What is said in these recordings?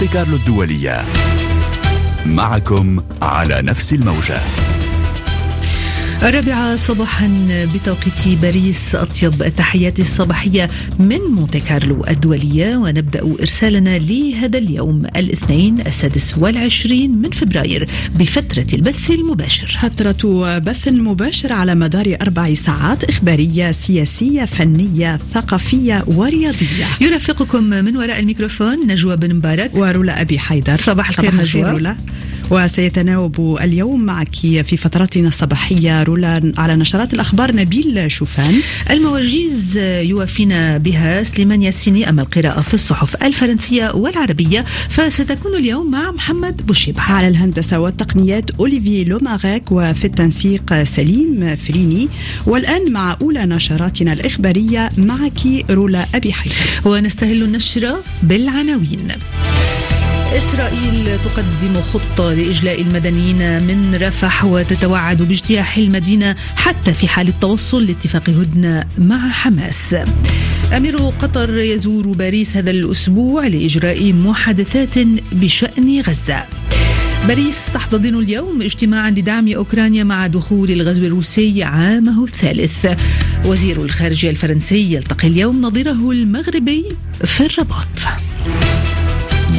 مونتي كارلو الدولية. معكم على نفس الموجة. الرابعة صباحا بتوقيت باريس أطيب التحيات الصباحية من مونتي كارلو الدولية ونبدأ إرسالنا لهذا اليوم الاثنين السادس والعشرين من فبراير بفترة البث المباشر. فترة بث مباشر على مدار أربع ساعات إخبارية سياسية فنية ثقافية ورياضية. يرافقكم من وراء الميكروفون نجوى بن مبارك. ورولا أبي حيدر. صباح الخير نجوى. رولا. وسيتناوب اليوم معك في فترتنا الصباحية رولا على نشرات الأخبار نبيل شوفان. المواجيز يوافينا بها سليمان ياسيني أما القراءة في الصحف الفرنسية والعربية فستكون اليوم مع محمد بوشيبة. على الهندسة والتقنيات أوليفي لوماغيك وفي التنسيق سليم فريني. والآن مع أولى نشراتنا الإخبارية معك رولا أبي حيدر. ونستهل النشرة بالعناوين. إسرائيل تقدم خطة لإجلاء المدنيين من رفح وتتوعد باجتياح المدينة حتى في حال التوصل لاتفاق هدنة مع حماس أمير قطر يزور باريس هذا الأسبوع لإجراء محادثات بشأن غزة باريس تحتضن اليوم اجتماعا لدعم أوكرانيا مع دخول الغزو الروسي عامه الثالث. وزير الخارجية الفرنسي يلتقي اليوم نظيره المغربي في الرباط.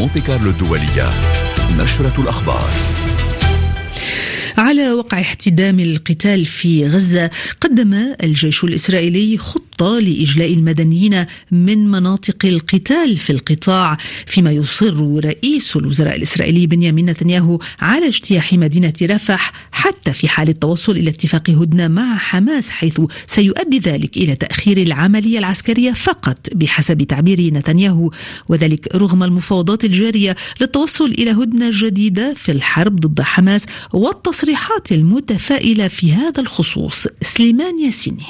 مونتي كارلو الدولية. نشرة الأخبار. على وقع احتدام القتال في غزة قدم الجيش الإسرائيلي خطة لإجلاء المدنيين من مناطق القتال في القطاع فيما يصر رئيس الوزراء الإسرائيلي بنيامين نتنياهو على اجتياح مدينة رفح حتى في حال التوصل إلى اتفاق هدنة مع حماس حيث سيؤدي ذلك إلى تأخير العملية العسكرية فقط بحسب تعبير نتنياهو وذلك رغم المفاوضات الجارية للتوصل إلى هدنة جديدة في الحرب ضد حماس والتصريحات المتفائلة في هذا الخصوص. سليمان ياسيني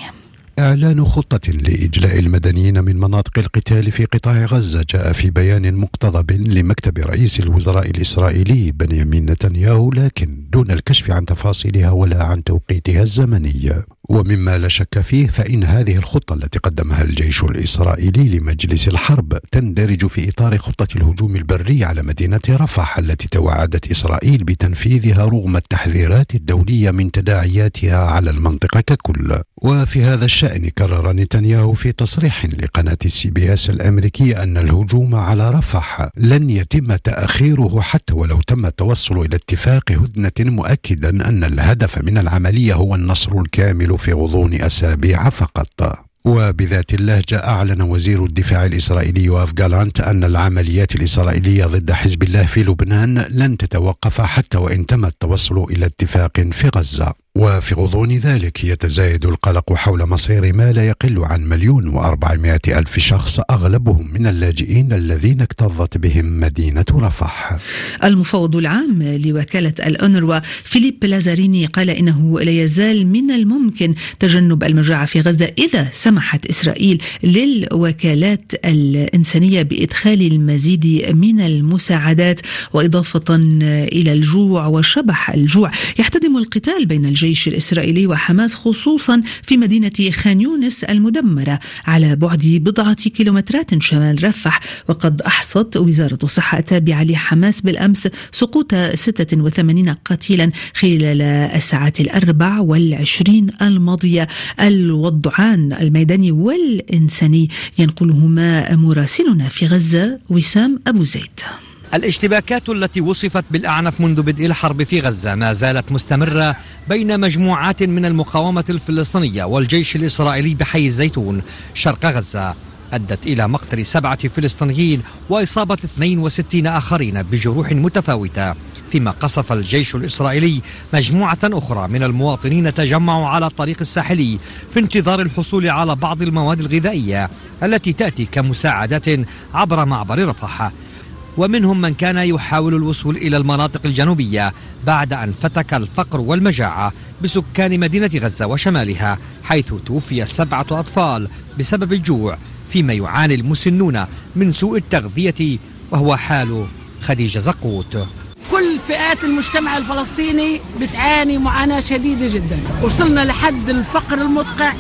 إعلان خطة لإجلاء المدنيين من مناطق القتال في قطاع غزة جاء في بيان مقتضب لمكتب رئيس الوزراء الإسرائيلي بنيامين نتنياهو لكن دون الكشف عن تفاصيلها ولا عن توقيتها الزمني ومما لا شك فيه فإن هذه الخطة التي قدمها الجيش الإسرائيلي لمجلس الحرب تندرج في إطار خطة الهجوم البري على مدينة رفح التي توعدت إسرائيل بتنفيذها رغم التحذيرات الدولية من تداعياتها على المنطقة ككل. وفي هذا الشأن كرر نتنياهو في تصريح لقناة السي بي إس الأمريكية أن الهجوم على رفح لن يتم تأخيره حتى ولو تم التوصل إلى اتفاق هدنة مؤكدا أن الهدف من العملية هو النصر الكامل في غضون أسابيع فقط. وبذات اللهجة أعلن وزير الدفاع الإسرائيلي يواف جالانت أن العمليات الإسرائيلية ضد حزب الله في لبنان لن تتوقف حتى وإن تم التوصل إلى اتفاق في غزة. وفي غضون ذلك يتزايد القلق حول مصير ما لا يقل عن مليون وأربعمائة ألف شخص أغلبهم من اللاجئين الذين اكتظت بهم مدينة رفح. المفوض العام لوكالة الأونروا فيليب لازاريني قال إنه لا يزال من الممكن تجنب المجاعة في غزة إذا سمحت إسرائيل للوكالات الإنسانية بإدخال المزيد من المساعدات وإضافة إلى الجوع وشبح الجوع. يحتدم القتال بين الجيش الإسرائيلي وحماس خصوصا في مدينة خان يونس المدمرة على بعد بضعة كيلومترات شمال رفح. وقد أحصت وزارة الصحة التابعة لحماس بالأمس سقوط 86 قتيلا خلال الساعات الأربع والعشرين الماضية. الوضعان الميداني والإنساني ينقلهما مراسلنا في غزة وسام أبو زيد. الاشتباكات التي وصفت بالأعنف منذ بدء الحرب في غزة ما زالت مستمرة بين مجموعات من المقاومة الفلسطينية والجيش الإسرائيلي بحي الزيتون. شرق غزة أدت إلى مقتل سبعة فلسطينيين وإصابة 62 آخرين بجروح متفاوتة. فيما قصف الجيش الإسرائيلي مجموعة أخرى من المواطنين تجمعوا على الطريق الساحلي في انتظار الحصول على بعض المواد الغذائية التي تأتي كمساعدات عبر معبر رفح. ومنهم من كان يحاول الوصول إلى المناطق الجنوبية بعد أن فتك الفقر والمجاعة بسكان مدينة غزة وشمالها حيث توفي سبعة أطفال بسبب الجوع فيما يعاني المسنون من سوء التغذية وهو حال خديجة زقوت. كل فئات المجتمع الفلسطيني بتعاني معاناة شديدة جدا. وصلنا لحد الفقر المدقع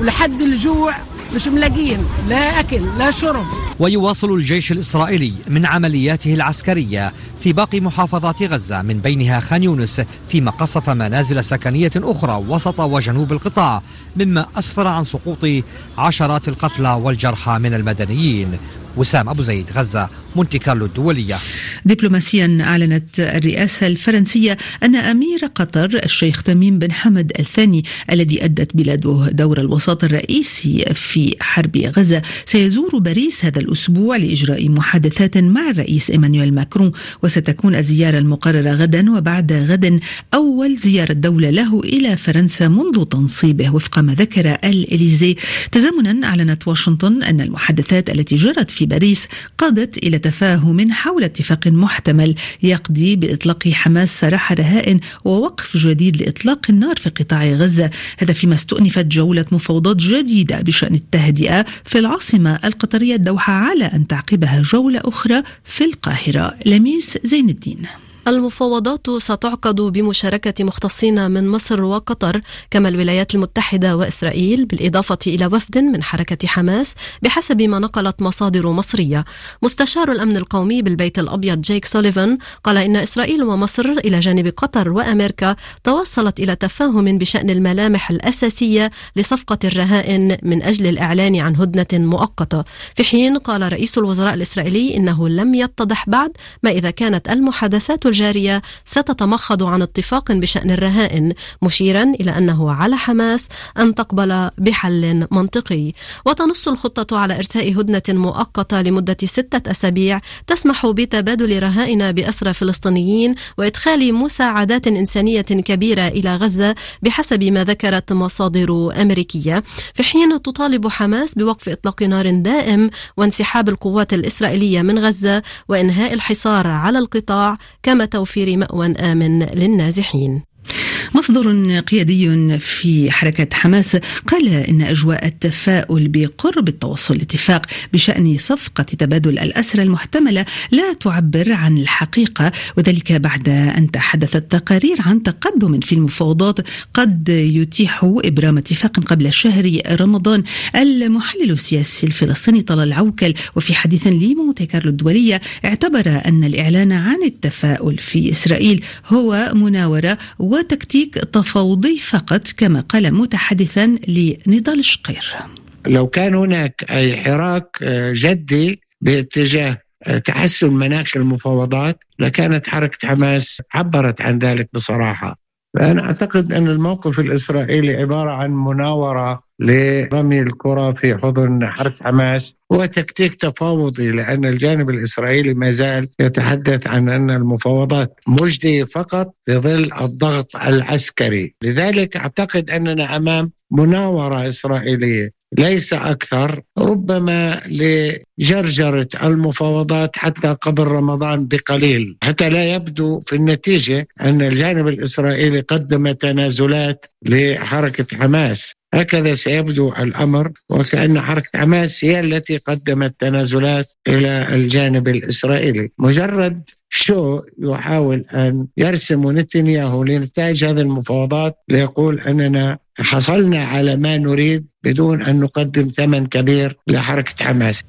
ولحد الجوع مش ملاقيين لا أكل لا شرب. ويواصل الجيش الإسرائيلي من عملياته العسكرية في باقي محافظات غزة من بينها خان يونس فيما قصف منازل سكنية أخرى وسط وجنوب القطاع مما أسفر عن سقوط عشرات القتلى والجرحى من المدنيين. وسام أبو زيد غزة مونتي كارلو الدولية. دبلوماسيا أعلنت الرئاسة الفرنسية أن أمير قطر الشيخ تميم بن حمد الثاني الذي أدت بلاده دور الوسيط الرئيسي في حرب غزة سيزور باريس هذا الأسبوع لإجراء محادثات مع الرئيس إيمانويل ماكرون وستكون الزيارة المقررة غدا وبعد غد أول زيارة دولة له إلى فرنسا منذ تنصيبه وفق ما ذكر الإليزي. تزامنا أعلنت واشنطن أن المحادثات التي جرت في باريس قادت إلى تفاهم حول اتفاق محتمل يقضي بإطلاق حماس سراح رهائن ووقف جديد لإطلاق النار في قطاع غزة. هذا فيما استؤنفت جولة مفاوضات جديدة بشأن التهدئة في العاصمة القطرية الدوحة على أن تعقبها جولة أخرى في القاهرة. لميس زين الدين. المفاوضات ستعقد بمشاركة مختصين من مصر وقطر كما الولايات المتحدة وإسرائيل بالإضافة إلى وفد من حركة حماس بحسب ما نقلت مصادر مصرية. مستشار الأمن القومي بالبيت الأبيض جيك سوليفان قال إن إسرائيل ومصر إلى جانب قطر وأمريكا توصلت إلى تفاهم بشأن الملامح الأساسية لصفقة الرهائن من أجل الإعلان عن هدنة مؤقتة. في حين قال رئيس الوزراء الإسرائيلي إنه لم يتضح بعد ما إذا كانت المحادثات الجارية ستتمخض عن اتفاق بشأن الرهائن مشيرا إلى أنه على حماس أن تقبل بحل منطقي. وتنص الخطة على إرساء هدنة مؤقتة لمدة ستة أسابيع تسمح بتبادل رهائن بأسرى فلسطينيين وإدخال مساعدات إنسانية كبيرة إلى غزة بحسب ما ذكرت مصادر أمريكية. في حين تطالب حماس بوقف إطلاق نار دائم وانسحاب القوات الإسرائيلية من غزة وإنهاء الحصار على القطاع كما توفير مأوى آمن للنازحين. مصدر قيادي في حركة حماس قال إن أجواء التفاؤل بقرب التوصل لاتفاق بشأن صفقة تبادل الأسرى المحتملة لا تعبر عن الحقيقة وذلك بعد أن تحدثت تقارير عن تقدم في المفاوضات قد يتيح إبرام اتفاق قبل شهر رمضان. المحلل السياسي الفلسطيني طلال عوكل وفي حديث لمونتي كارلو الدولية اعتبر أن الإعلان عن التفاؤل في إسرائيل هو مناورة وتكتيك تفاوضي فقط كما قال متحدثا لنضال الشقير لو كان هناك أي حراك جدي باتجاه تحسن مناخ المفاوضات لكانت حركة حماس عبرت عن ذلك بصراحة. فأنا أعتقد أن الموقف الإسرائيلي عبارة عن مناورة لرمي الكرة في حضن حركة حماس هو تكتيك تفاوضي لأن الجانب الإسرائيلي ما زال يتحدث عن أن المفاوضات مجدية فقط في ظل الضغط العسكري. لذلك أعتقد أننا أمام مناورة إسرائيلية. ليس أكثر ربما لجرجرة المفاوضات حتى قبل رمضان بقليل. حتى لا يبدو في النتيجة أن الجانب الإسرائيلي قدم تنازلات لحركة حماس. هكذا سيبدو الأمر وكأن حركة حماس هي التي قدمت تنازلات إلى الجانب الإسرائيلي، مجرد شو يحاول أن يرسم نتنياهو لنتائج هذه المفاوضات ليقول أننا حصلنا على ما نريد بدون أن نقدم ثمن كبير لحركة حماس.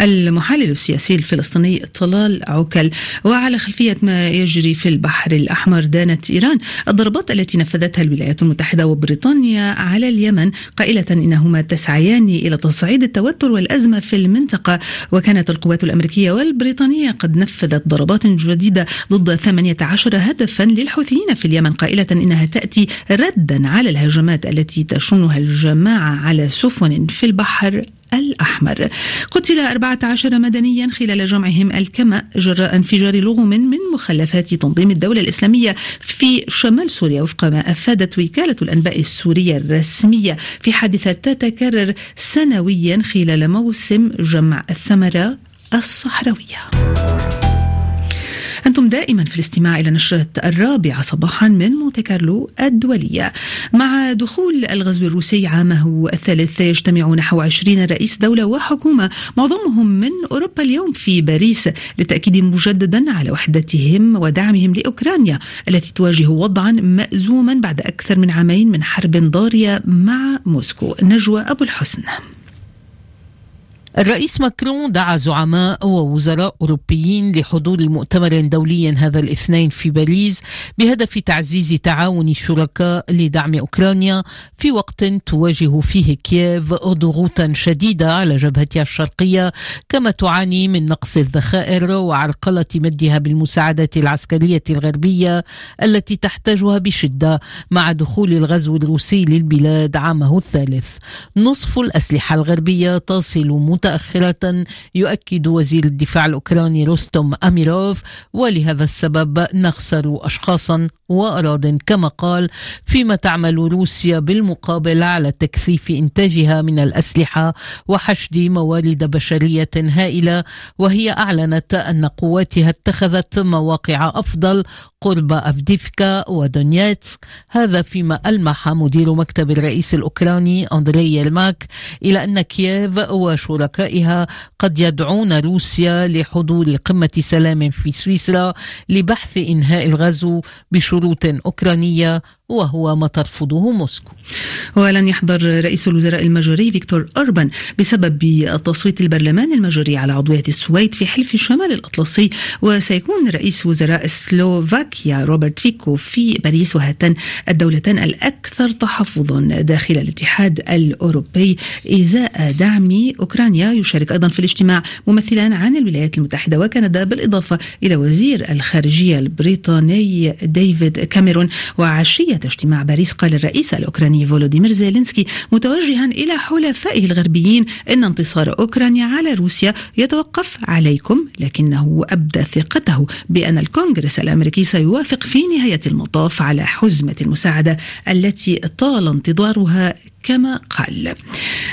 المحلل السياسي الفلسطيني طلال عوكل وعلى خلفية ما يجري في البحر الأحمر دانت إيران الضربات التي نفذتها الولايات المتحدة وبريطانيا على اليمن قائلة إنهما تسعيان إلى تصعيد التوتر والأزمة في المنطقة. وكانت القوات الأمريكية والبريطانية قد نفذت ضربات جديدة ضد 18 هدفا للحوثيين في اليمن قائلة إنها تأتي ردا على الهجمات التي تشنها الجماعة على سفن في البحر الأحمر. قتل 14 مدنيا خلال جمعهم الكما جراء انفجار لغم من مخلفات تنظيم الدولة الإسلامية في شمال سوريا وفق ما أفادت وكالة الأنباء السورية الرسمية. في حادثة تتكرر سنويا خلال موسم جمع الثمرة الصحراوية. أنتم دائما في الاستماع إلى نشرة الرابعة صباحا من مونتي كارلو الدولية. مع دخول الغزو الروسي عامه الثالث يجتمع نحو 20 رئيس دولة وحكومة معظمهم من أوروبا اليوم في باريس للتأكيد مجددا على وحدتهم ودعمهم لأوكرانيا التي تواجه وضعا مأزوما بعد أكثر من عامين من حرب ضارية مع موسكو. نجوى أبو الحسن. الرئيس ماكرون دعا زعماء ووزراء أوروبيين لحضور مؤتمر دولي هذا الاثنين في باريس بهدف تعزيز تعاون الشركاء لدعم أوكرانيا في وقت تواجه فيه كييف ضغوطا شديدة على جبهتها الشرقية كما تعاني من نقص الذخائر وعرقلة مدها بالمساعدات العسكرية الغربية التي تحتاجها بشدة مع دخول الغزو الروسي للبلاد عامه الثالث. نصف الأسلحة الغربية تصل متأخرة يؤكد وزير الدفاع الأوكراني روستوم أميروف ولهذا السبب نخسر أشخاصا وأراض. كما قال فيما تعمل روسيا بالمقابل على تكثيف إنتاجها من الأسلحة وحشد موارد بشرية هائلة وهي أعلنت أن قواتها اتخذت مواقع أفضل قرب أفديفكا ودونيتسك هذا فيما ألمح مدير مكتب الرئيس الأوكراني أندري يلماك إلى أن كييف وشركائها قد يدعون روسيا لحضور قمة سلام في سويسرا لبحث إنهاء الغزو بشروط أوكرانية وهو ما ترفضه موسكو. ولن يحضر رئيس الوزراء المجري فيكتور أوربان بسبب تصويت البرلمان المجري على عضوية السويد في حلف الشمال الأطلسي وسيكون رئيس وزراء سلوفاكيا روبرت فيكو في باريس وهاتان الدولتان الأكثر تحفظا داخل الاتحاد الأوروبي. إزاء دعم أوكرانيا يشارك أيضا في الاجتماع ممثلان عن الولايات المتحدة وكندا بالإضافة إلى وزير الخارجية البريطاني ديفيد كاميرون وعشية اجتماع باريس قال الرئيس الأوكراني فولوديمير زيلينسكي متوجها إلى حلفائه الغربيين إن انتصار أوكرانيا على روسيا يتوقف عليكم لكنه أبدى ثقته بأن الكونغرس الأمريكي سيوافق في نهاية المطاف على حزمة المساعدة التي طال انتظارها كما قال.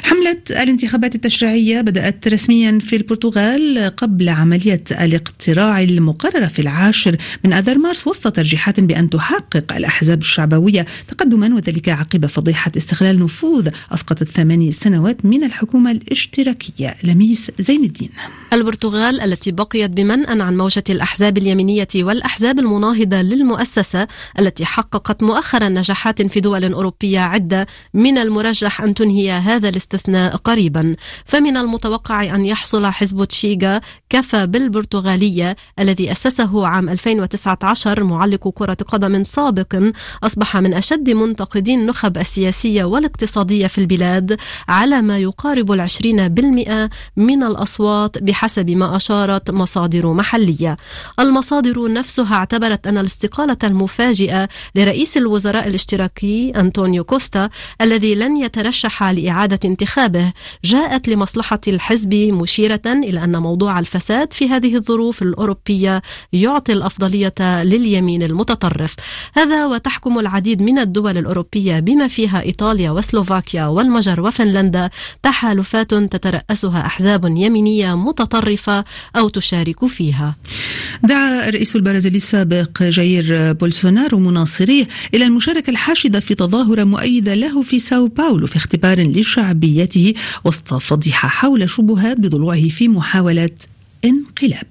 حملة الانتخابات التشريعية بدأت رسميا في البرتغال قبل عملية الاقتراع المقررة في العاشر من أذار مارس وسط ترجيحات بأن تحقق الأحزاب الشعبوية تقدما وذلك عقب فضيحة استغلال نفوذ أسقطت ثماني سنوات من الحكومة الاشتراكية. لميس زين الدين. البرتغال التي بقيت بمنأى عن موجة الأحزاب اليمينية والأحزاب المناهضة للمؤسسة التي حققت مؤخرا نجاحات في دول أوروبية عدة من المرجح أن تنهي هذا الاستثناء قريبا. فمن المتوقع أن يحصل حزب تشيغا كفى بالبرتغالية الذي أسسه عام 2019 معلق كرة قدم سابق أصبح من أشد منتقدي النخب السياسية والاقتصادية في البلاد على ما يقارب العشرين بالمئة من الأصوات بحسب ما أشارت مصادر محلية. المصادر نفسها اعتبرت أن الاستقالة المفاجئة لرئيس الوزراء الاشتراكي أنطونيو كوستا الذي لن يترشح لإعادة انتخابه. جاءت لمصلحة الحزب مشيرة إلى أن موضوع الفساد في هذه الظروف الأوروبية يعطي الأفضلية لليمين المتطرف. هذا وتحكم العديد من الدول الأوروبية بما فيها إيطاليا وسلوفاكيا والمجر وفنلندا. تحالفات تترأسها أحزاب يمينية متطرفة أو تشارك فيها. دعا الرئيس البرازيلي السابق جاير بولسونارو مناصريه إلى المشاركة الحاشدة في تظاهرة مؤيدة له في ساو باولو في اختبار لشعبيته وسط فضيحة حول شبهات بضلوعه في محاولة انقلاب.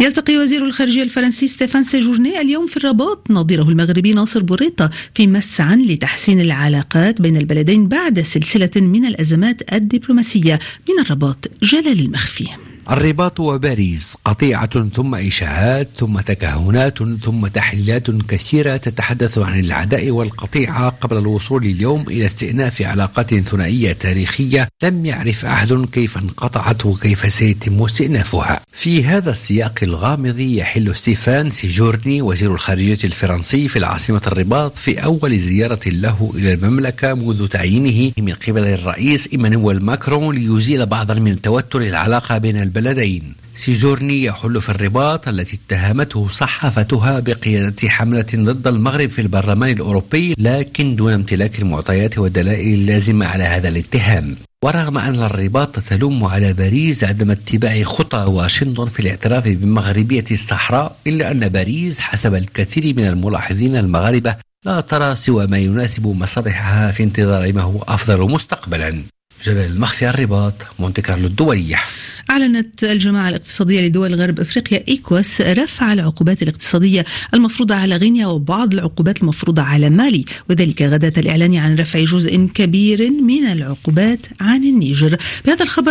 يلتقي وزير الخارجية الفرنسي ستيفان سيجورني اليوم في الرباط. نظيره المغربي ناصر بوريطة في مسعى لتحسين العلاقات بين البلدين بعد سلسلة من الأزمات الدبلوماسية من الرباط جلال المخفي. الرباط وباريس قطيعة ثم إشاعات ثم تكهنات ثم تحليلات كثيرة تتحدث عن العداء والقطيعة قبل الوصول اليوم إلى استئناف علاقات ثنائية تاريخية لم يعرف أحد كيف انقطعت وكيف سيتم استئنافها. في هذا السياق الغامض يحل ستيفان سيجورني وزير الخارجية الفرنسي في العاصمة الرباط في أول زيارة له إلى المملكة منذ تعيينه من قبل الرئيس إيمانويل ماكرون ليزيل بعضا من توتر العلاقة بين البلدين البلدين. سيجورني يحل في الرباط التي اتهمته صحافتها بقيادة حملة ضد المغرب في البرلمان الأوروبي لكن دون امتلاك المعطيات والدلائل اللازمة على هذا الاتهام. ورغم أن الرباط تلوم على باريس عدم اتباع خطى واشنطن في الاعتراف بمغربية الصحراء إلا أن باريس حسب الكثير من الملاحظين المغاربة لا ترى سوى ما يناسب مصالحها في انتظار ما هو أفضل مستقبلا. جلال المخفي الرباط مونتي كارلو الدولية. أعلنت الجماعة الاقتصادية لدول غرب أفريقيا إيكوس رفع العقوبات الاقتصادية المفروضة على غينيا وبعض العقوبات المفروضة على مالي وذلك غداة الإعلان عن رفع جزء كبير من العقوبات عن النيجر. بهذا الخبر